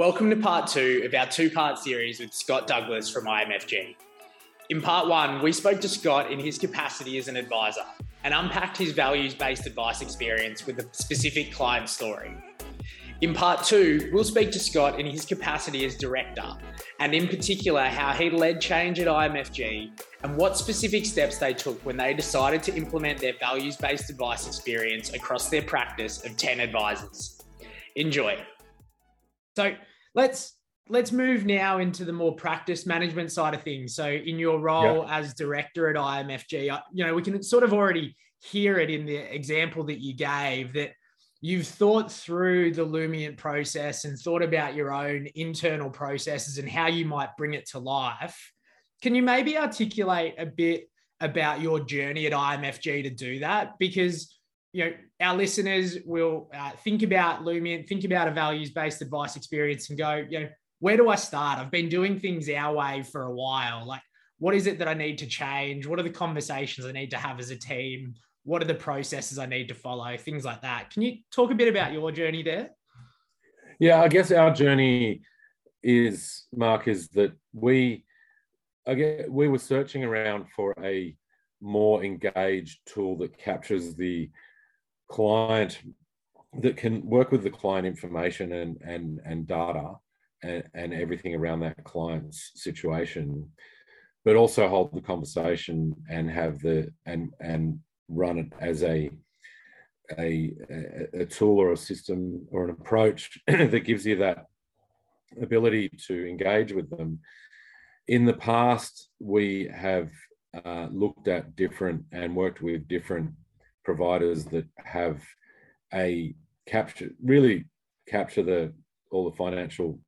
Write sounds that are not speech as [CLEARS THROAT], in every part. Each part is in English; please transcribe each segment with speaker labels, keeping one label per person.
Speaker 1: Welcome to part two of our two part series with Scott Douglas from IMFG. In part one, we spoke to Scott in his capacity as an advisor and unpacked his values based advice experience with a specific client story. In part two, we'll speak to Scott in his capacity as director, and in particular, how he led change at IMFG and what specific steps they took when they decided to implement their values based advice experience across their practice of 10 advisors. Enjoy. So let's let's move now into the more practice management side of things. So in your role yeah. as director at IMFG, uh, you know, we can sort of already hear it in the example that you gave that you've thought through the Lumiant process and thought about your own internal processes and how you might bring it to life. Can you maybe articulate a bit about your journey at IMFG to do that? Because you know, our listeners will uh, think about Lumiant, think about a values based advice experience and go, you know, where do I start? I've been doing things our way for a while. Like, what is it that I need to change? What are the conversations I need to have as a team? What are the processes I need to follow? Things like that. Can you talk a bit about your journey there?
Speaker 2: Yeah, I guess our journey is, Mark, is that we, I we were searching around for a more engaged tool that captures the client that can work with the client information and and and data and, and everything around that client's situation but also hold the conversation and have the and and run it as a a, a tool or a system or an approach [CLEARS THROAT] that gives you that ability to engage with them. In the past, we have uh, looked at different and worked with different providers that have a capture really capture the all the financial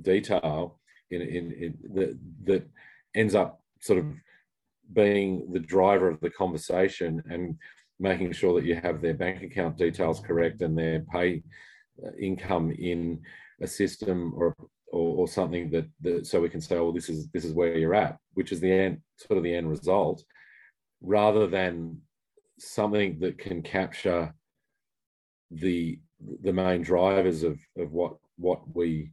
Speaker 2: detail in, in, in that that ends up sort of being the driver of the conversation and making sure that you have their bank account details correct and their pay uh, income in a system or or, or something that, that so we can say, well, this is this is where you're at, which is the end sort of the end result, rather than something that can capture the the main drivers of of what what we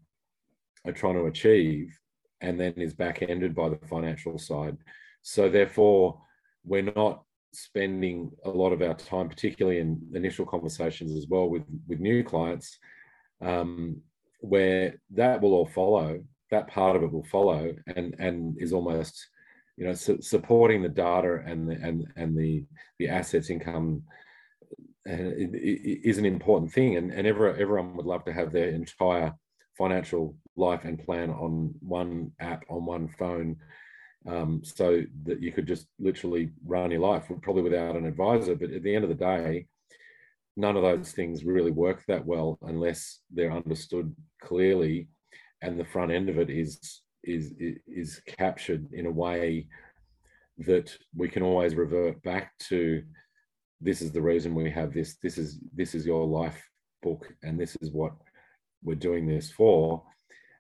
Speaker 2: are trying to achieve and then is back ended by the financial side. So therefore we're not spending a lot of our time particularly in initial conversations as well with with new clients um, where that will all follow that part of it will follow and and is almost you know, su- supporting the data and the, and and the the assets income uh, is an important thing, and and everyone everyone would love to have their entire financial life and plan on one app on one phone, um, so that you could just literally run your life, probably without an advisor. But at the end of the day, none of those things really work that well unless they're understood clearly, and the front end of it is is is captured in a way that we can always revert back to this is the reason we have this this is this is your life book and this is what we're doing this for.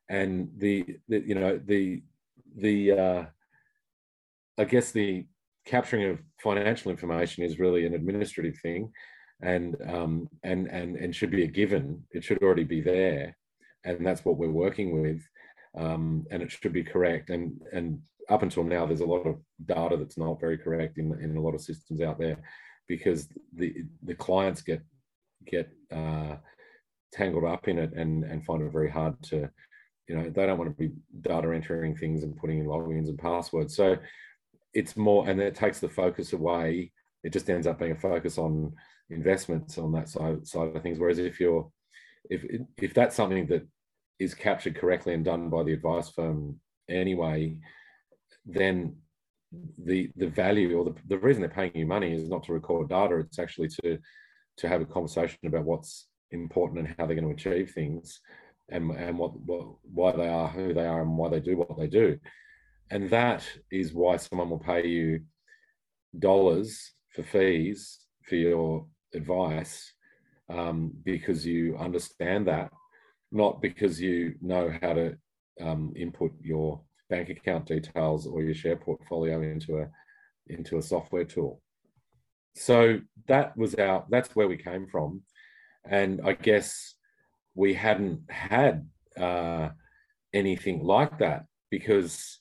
Speaker 2: And the, the you know the the uh i guess the capturing of financial information is really an administrative thing and um and and and should be a given. It should already be there and that's what we're working with um, and it should be correct. And and up until now, there's a lot of data that's not very correct in in a lot of systems out there, because the the clients get get uh, tangled up in it and and find it very hard to, you know, they don't want to be data entering things and putting in logins and passwords. So it's more, and it takes the focus away. It just ends up being a focus on investments on that side side of things. Whereas if you're if if that's something that is captured correctly and done by the advice firm anyway, then the the value or the, the reason they're paying you money is not to record data, it's actually to to have a conversation about what's important and how they're going to achieve things and and what, what why they are who they are and why they do what they do. And that is why someone will pay you dollars for fees for your advice um, because you understand that not because you know how to um, input your bank account details or your share portfolio into a into a software tool. So that was our that's where we came from, and I guess we hadn't had uh, anything like that because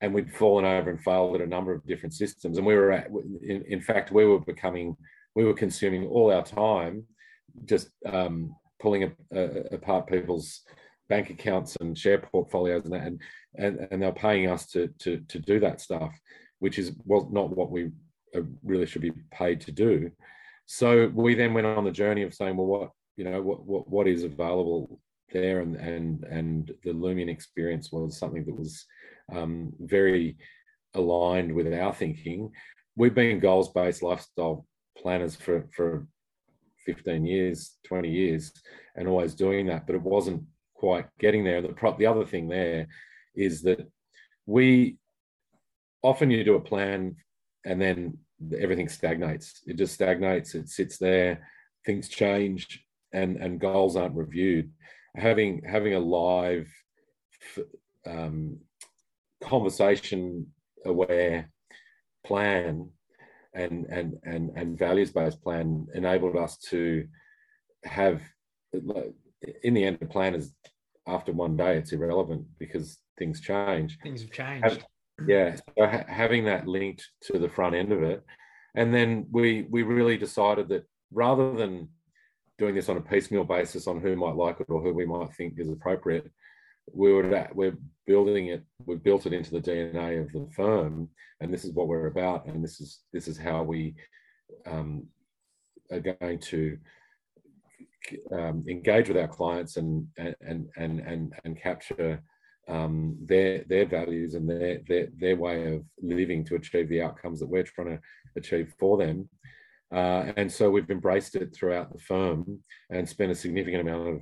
Speaker 2: and we'd fallen over and failed at a number of different systems and we were at in, in fact we were becoming we were consuming all our time just um, pulling a, a, apart people's bank accounts and share portfolios and that and and, and they're paying us to, to to do that stuff which is was not what we uh, really should be paid to do so we then went on the journey of saying well what you know what what, what is available there and and and the Lumiant experience was something that was um, very aligned with our thinking. We've been goals based lifestyle planners for for 15 years, 20 years, and always doing that, but it wasn't quite getting there. The the other thing there is that we often you do a plan and then everything stagnates. It just stagnates. It sits there. Things change, and and goals aren't reviewed having having a live um, conversation aware plan and and and and values based plan enabled us to have in the end the plan is after one day it's irrelevant because things change
Speaker 1: things have changed
Speaker 2: have, yeah so ha- having that linked to the front end of it and then we we really decided that rather than doing this on a piecemeal basis on who might like it or who we might think is appropriate. We were we're building it. We've built it into the DNA of the firm, and this is what we're about. And this is this is how we um, are going to um, engage with our clients and and and and and capture um, their their values and their, their their way of living to achieve the outcomes that we're trying to achieve for them. Uh, and so we've embraced it throughout the firm and spent a significant amount of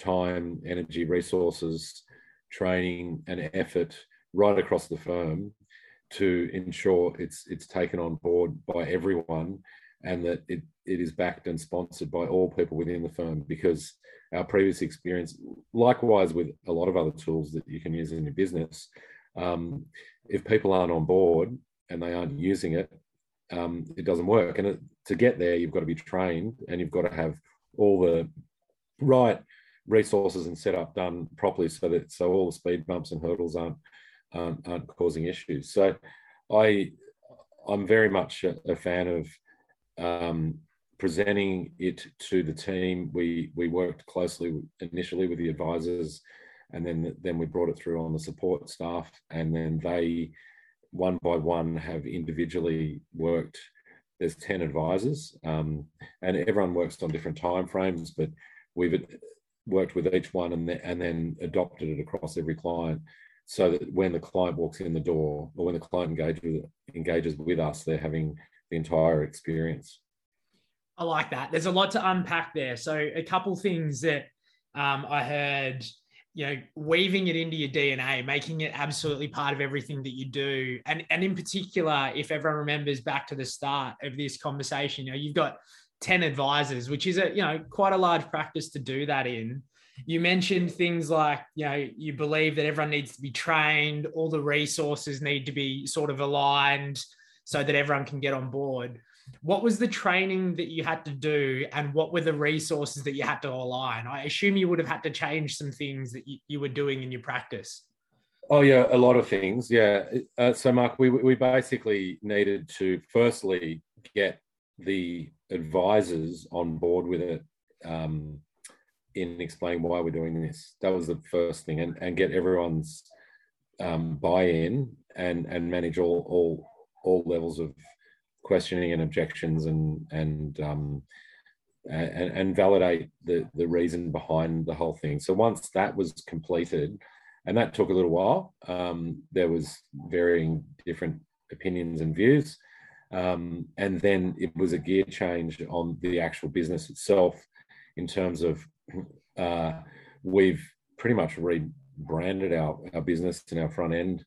Speaker 2: time, energy, resources, training, and effort right across the firm to ensure it's it's taken on board by everyone and that it, it is backed and sponsored by all people within the firm because our previous experience, likewise with a lot of other tools that you can use in your business, um, if people aren't on board and they aren't using it, um, it doesn't work. And it, to get there, you've got to be trained and you've got to have all the right resources and setup done properly so that so all the speed bumps and hurdles aren't aren't, aren't causing issues. So I I'm very much a, a fan of um, presenting it to the team. We we worked closely initially with the advisors, and then then we brought it through on the support staff, and then they one by one have individually worked. There's 10 advisors um, and everyone works on different time frames, but we've worked with each one and, the, and then adopted it across every client so that when the client walks in the door or when the client engages with, engages with us, they're having the entire experience.
Speaker 1: I like that. There's a lot to unpack there. So a couple things that um, I heard you know weaving it into your dna making it absolutely part of everything that you do and and in particular if everyone remembers back to the start of this conversation you know you've got 10 advisors which is a you know quite a large practice to do that in. You mentioned things like you know you believe that everyone needs to be trained all the resources need to be sort of aligned so that everyone can get on board. What was the training that you had to do and what were the resources that you had to align? I assume you would have had to change some things that you, you were doing in your practice.
Speaker 2: Oh yeah a lot of things yeah. Uh, so mark we, we basically needed to firstly get the advisors on board with it um, in explaining why we're doing this that was the first thing and, and get everyone's um, buy-in and and manage all all all levels of questioning and objections and and um, and, and, validate the the reason behind the whole thing. So once that was completed, and that took a little while, um, there was varying different opinions and views, um, and then it was a gear change on the actual business itself, in terms of uh, we've pretty much rebranded our our business and our front end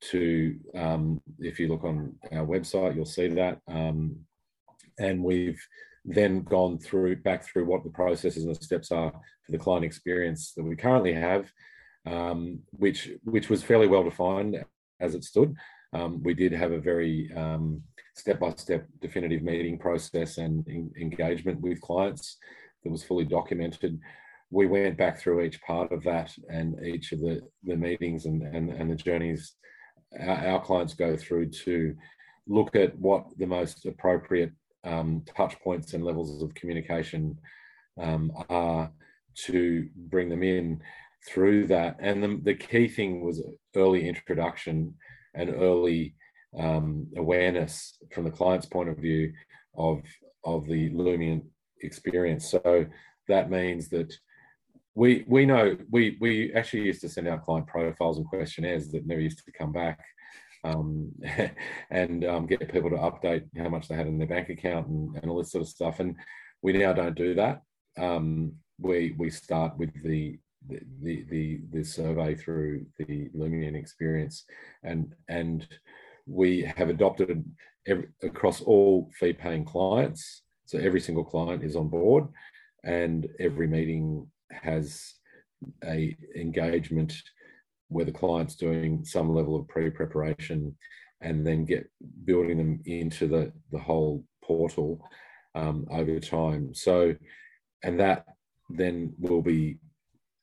Speaker 2: to um, if you look on our website you'll see that. Um, and we've then gone through back through what the processes and the steps are for the client experience that we currently have um, which which was fairly well defined as it stood. Um, we did have a very um, step-by-step definitive meeting process and in, engagement with clients that was fully documented we went back through each part of that and each of the, the meetings and, and, and the journeys our, our clients go through to look at what the most appropriate um, touch points and levels of communication um, are to bring them in through that. And the, the key thing was early introduction and early um, awareness from the client's point of view of, of the Lumiant experience. So that means that we we know we we actually used to send out client profiles and questionnaires that never used to come back um, [LAUGHS] and um, get people to update how much they had in their bank account and, and all this sort of stuff. And we now don't do that. Um, we we start with the the the the survey through the Lumiant experience. And and we have adopted every, across all fee paying clients so every single client is on board and every meeting has a engagement where the client's doing some level of pre-preparation and then get building them into the, the whole portal um, over time. So, and that then will be,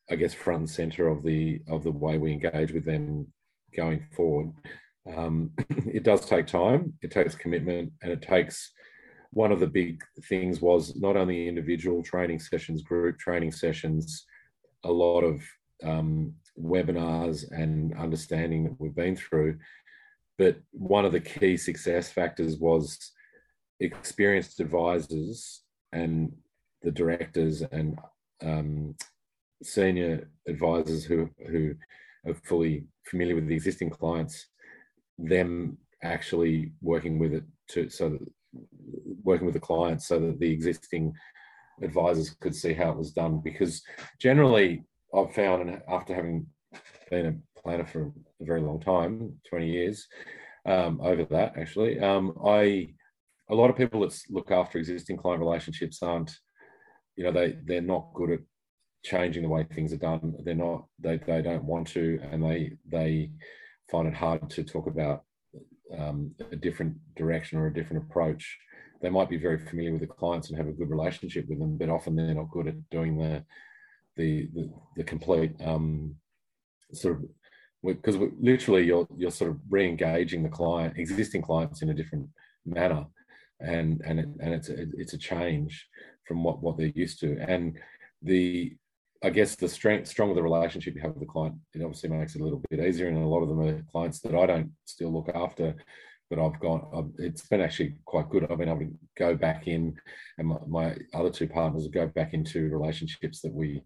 Speaker 2: I guess, front and center of the of the way we engage with them going forward. Um, [CLEARS THROAT] it does take time, it takes commitment, and it takes one of the big things was not only individual training sessions, group training sessions, a lot of um, webinars and understanding that we've been through. But one of the key success factors was experienced advisors and the directors and um, senior advisors who, who are fully familiar with the existing clients, them actually working with it to so that working with the clients so that the existing advisors could see how it was done. Because generally, I've found, and after having been a planner for a very long time 20 years um, over that, actually, um, I a lot of people that look after existing client relationships aren't, you know, they they're not good at changing the way things are done. They're not, they, they don't want to, and they they find it hard to talk about um, a different direction or a different approach. They might be very familiar with the clients and have a good relationship with them, but often they're not good at doing the the the, the complete um, sort of because literally you're you're sort of re-engaging the client, existing clients in a different manner, and and it, and it's a, it's a change from what what they're used to, and the I guess the strength, stronger the relationship you have with the client, it obviously makes it a little bit easier. And a lot of them are clients that I don't still look after, but I've gone. I've, it's been actually quite good. I've been able to go back in, and my, my other two partners go back into relationships that we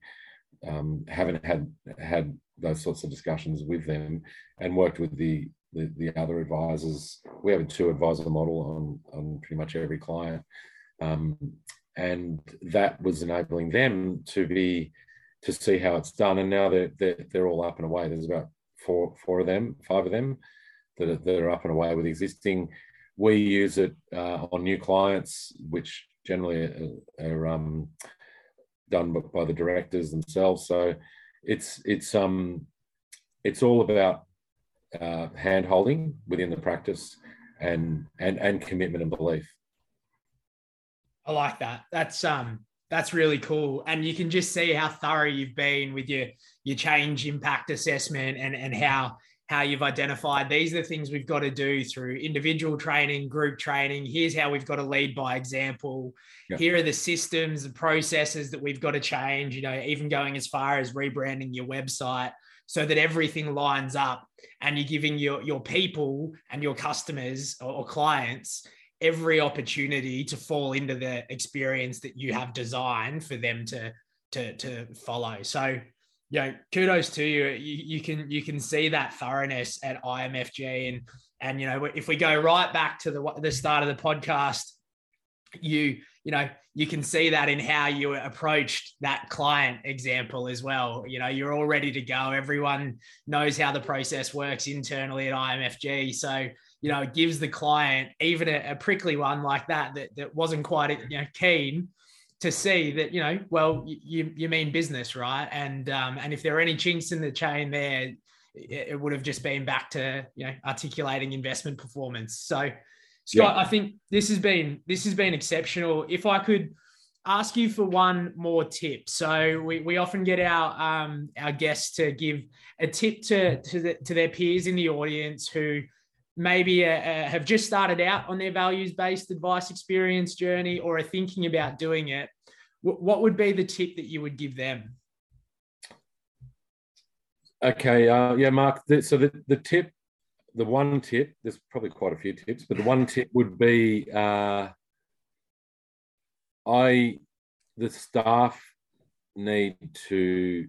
Speaker 2: um, haven't had had those sorts of discussions with them, and worked with the the, the other advisors. We have a two advisor model on on pretty much every client. Um, and that was enabling them to be to see how it's done. And now they're, they're, they're all up and away. There's about four, four of them, five of them that are, that are up and away with existing. We use it uh, on new clients, which generally are, are um, done by the directors themselves. So it's it's um it's all about uh, hand holding within the practice and and and commitment and belief.
Speaker 1: I like that. That's um that's really cool. And you can just see how thorough you've been with your your change impact assessment and, and how how you've identified these are the things we've got to do through individual training, group training. Here's how we've got to lead by example. Yep. Here are the systems, the processes that we've got to change, you know, even going as far as rebranding your website so that everything lines up and you're giving your, your people and your customers or, or clients every opportunity to fall into the experience that you have designed for them to to to follow. So, know, kudos to you. You, you can you can see that thoroughness at IMFG, and and you know, if we go right back to the the start of the podcast, you you know you can see that in how you approached that client example as well. You know you're all ready to go. Everyone knows how the process works internally at imfg so you know, it gives the client even a, a prickly one like that, that that wasn't quite you know keen to see that you know well you you mean business right? And um and if there are any chinks in the chain there it, it would have just been back to you know articulating investment performance. So Scott yeah. I think this has been this has been exceptional if I could ask you for one more tip. So we, we often get our um, our guests to give a tip to to, the, to their peers in the audience who maybe uh, uh, have just started out on their values based advice experience journey or are thinking about doing it. What would be the tip that you would give them?
Speaker 2: Okay, uh, yeah, Mark. so the, the tip, the one tip, there's probably quite a few tips, but the one tip would be uh, I, the staff need to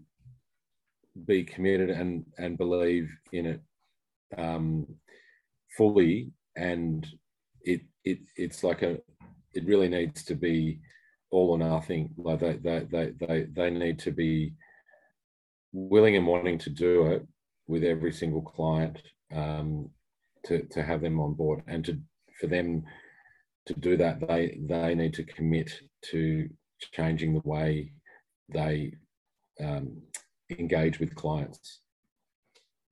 Speaker 2: be committed and and believe in it um, fully, and it it it's like a it really needs to be all or nothing. Like they they they they, they need to be willing and wanting to do it with every single client um, to to have them on board and to for them to do that they they need to commit to changing the way they um, engage with clients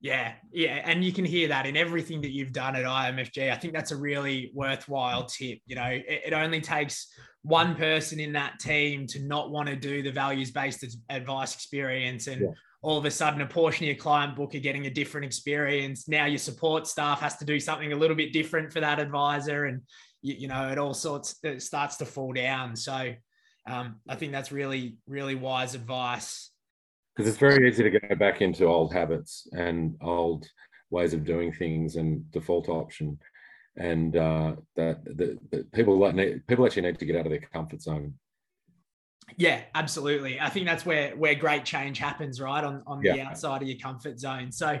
Speaker 1: yeah, yeah, and you can hear that in everything that you've done at IMFG. I think that's a really worthwhile tip. You know, it, it only takes one person in that team to not want to do the values based advice experience, and yeah. All of a sudden, a portion of your client book are getting a different experience. Now, your support staff has to do something a little bit different for that advisor, and you, you know, it all sorts it starts to fall down. So, um, I think that's really, really wise advice
Speaker 2: because it's very easy to go back into old habits and old ways of doing things and default option and uh, that the, the people people actually need to get out of their comfort zone
Speaker 1: yeah absolutely i think that's where where great change happens right on on yeah. the outside of your comfort zone so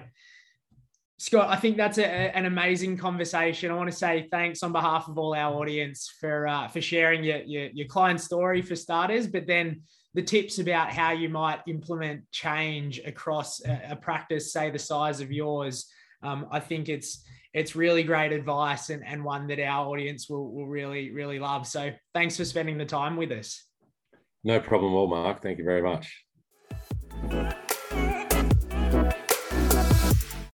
Speaker 1: Scott, I think that's a, an amazing conversation. I want to say thanks on behalf of all our audience for uh, for sharing your, your, your client story for starters, but then the tips about how you might implement change across a, a practice, say the size of yours. Um, I think it's it's really great advice and, and one that our audience will, will really, really love. So thanks for spending the time with us.
Speaker 2: No problem at all, Mark. Thank you very much.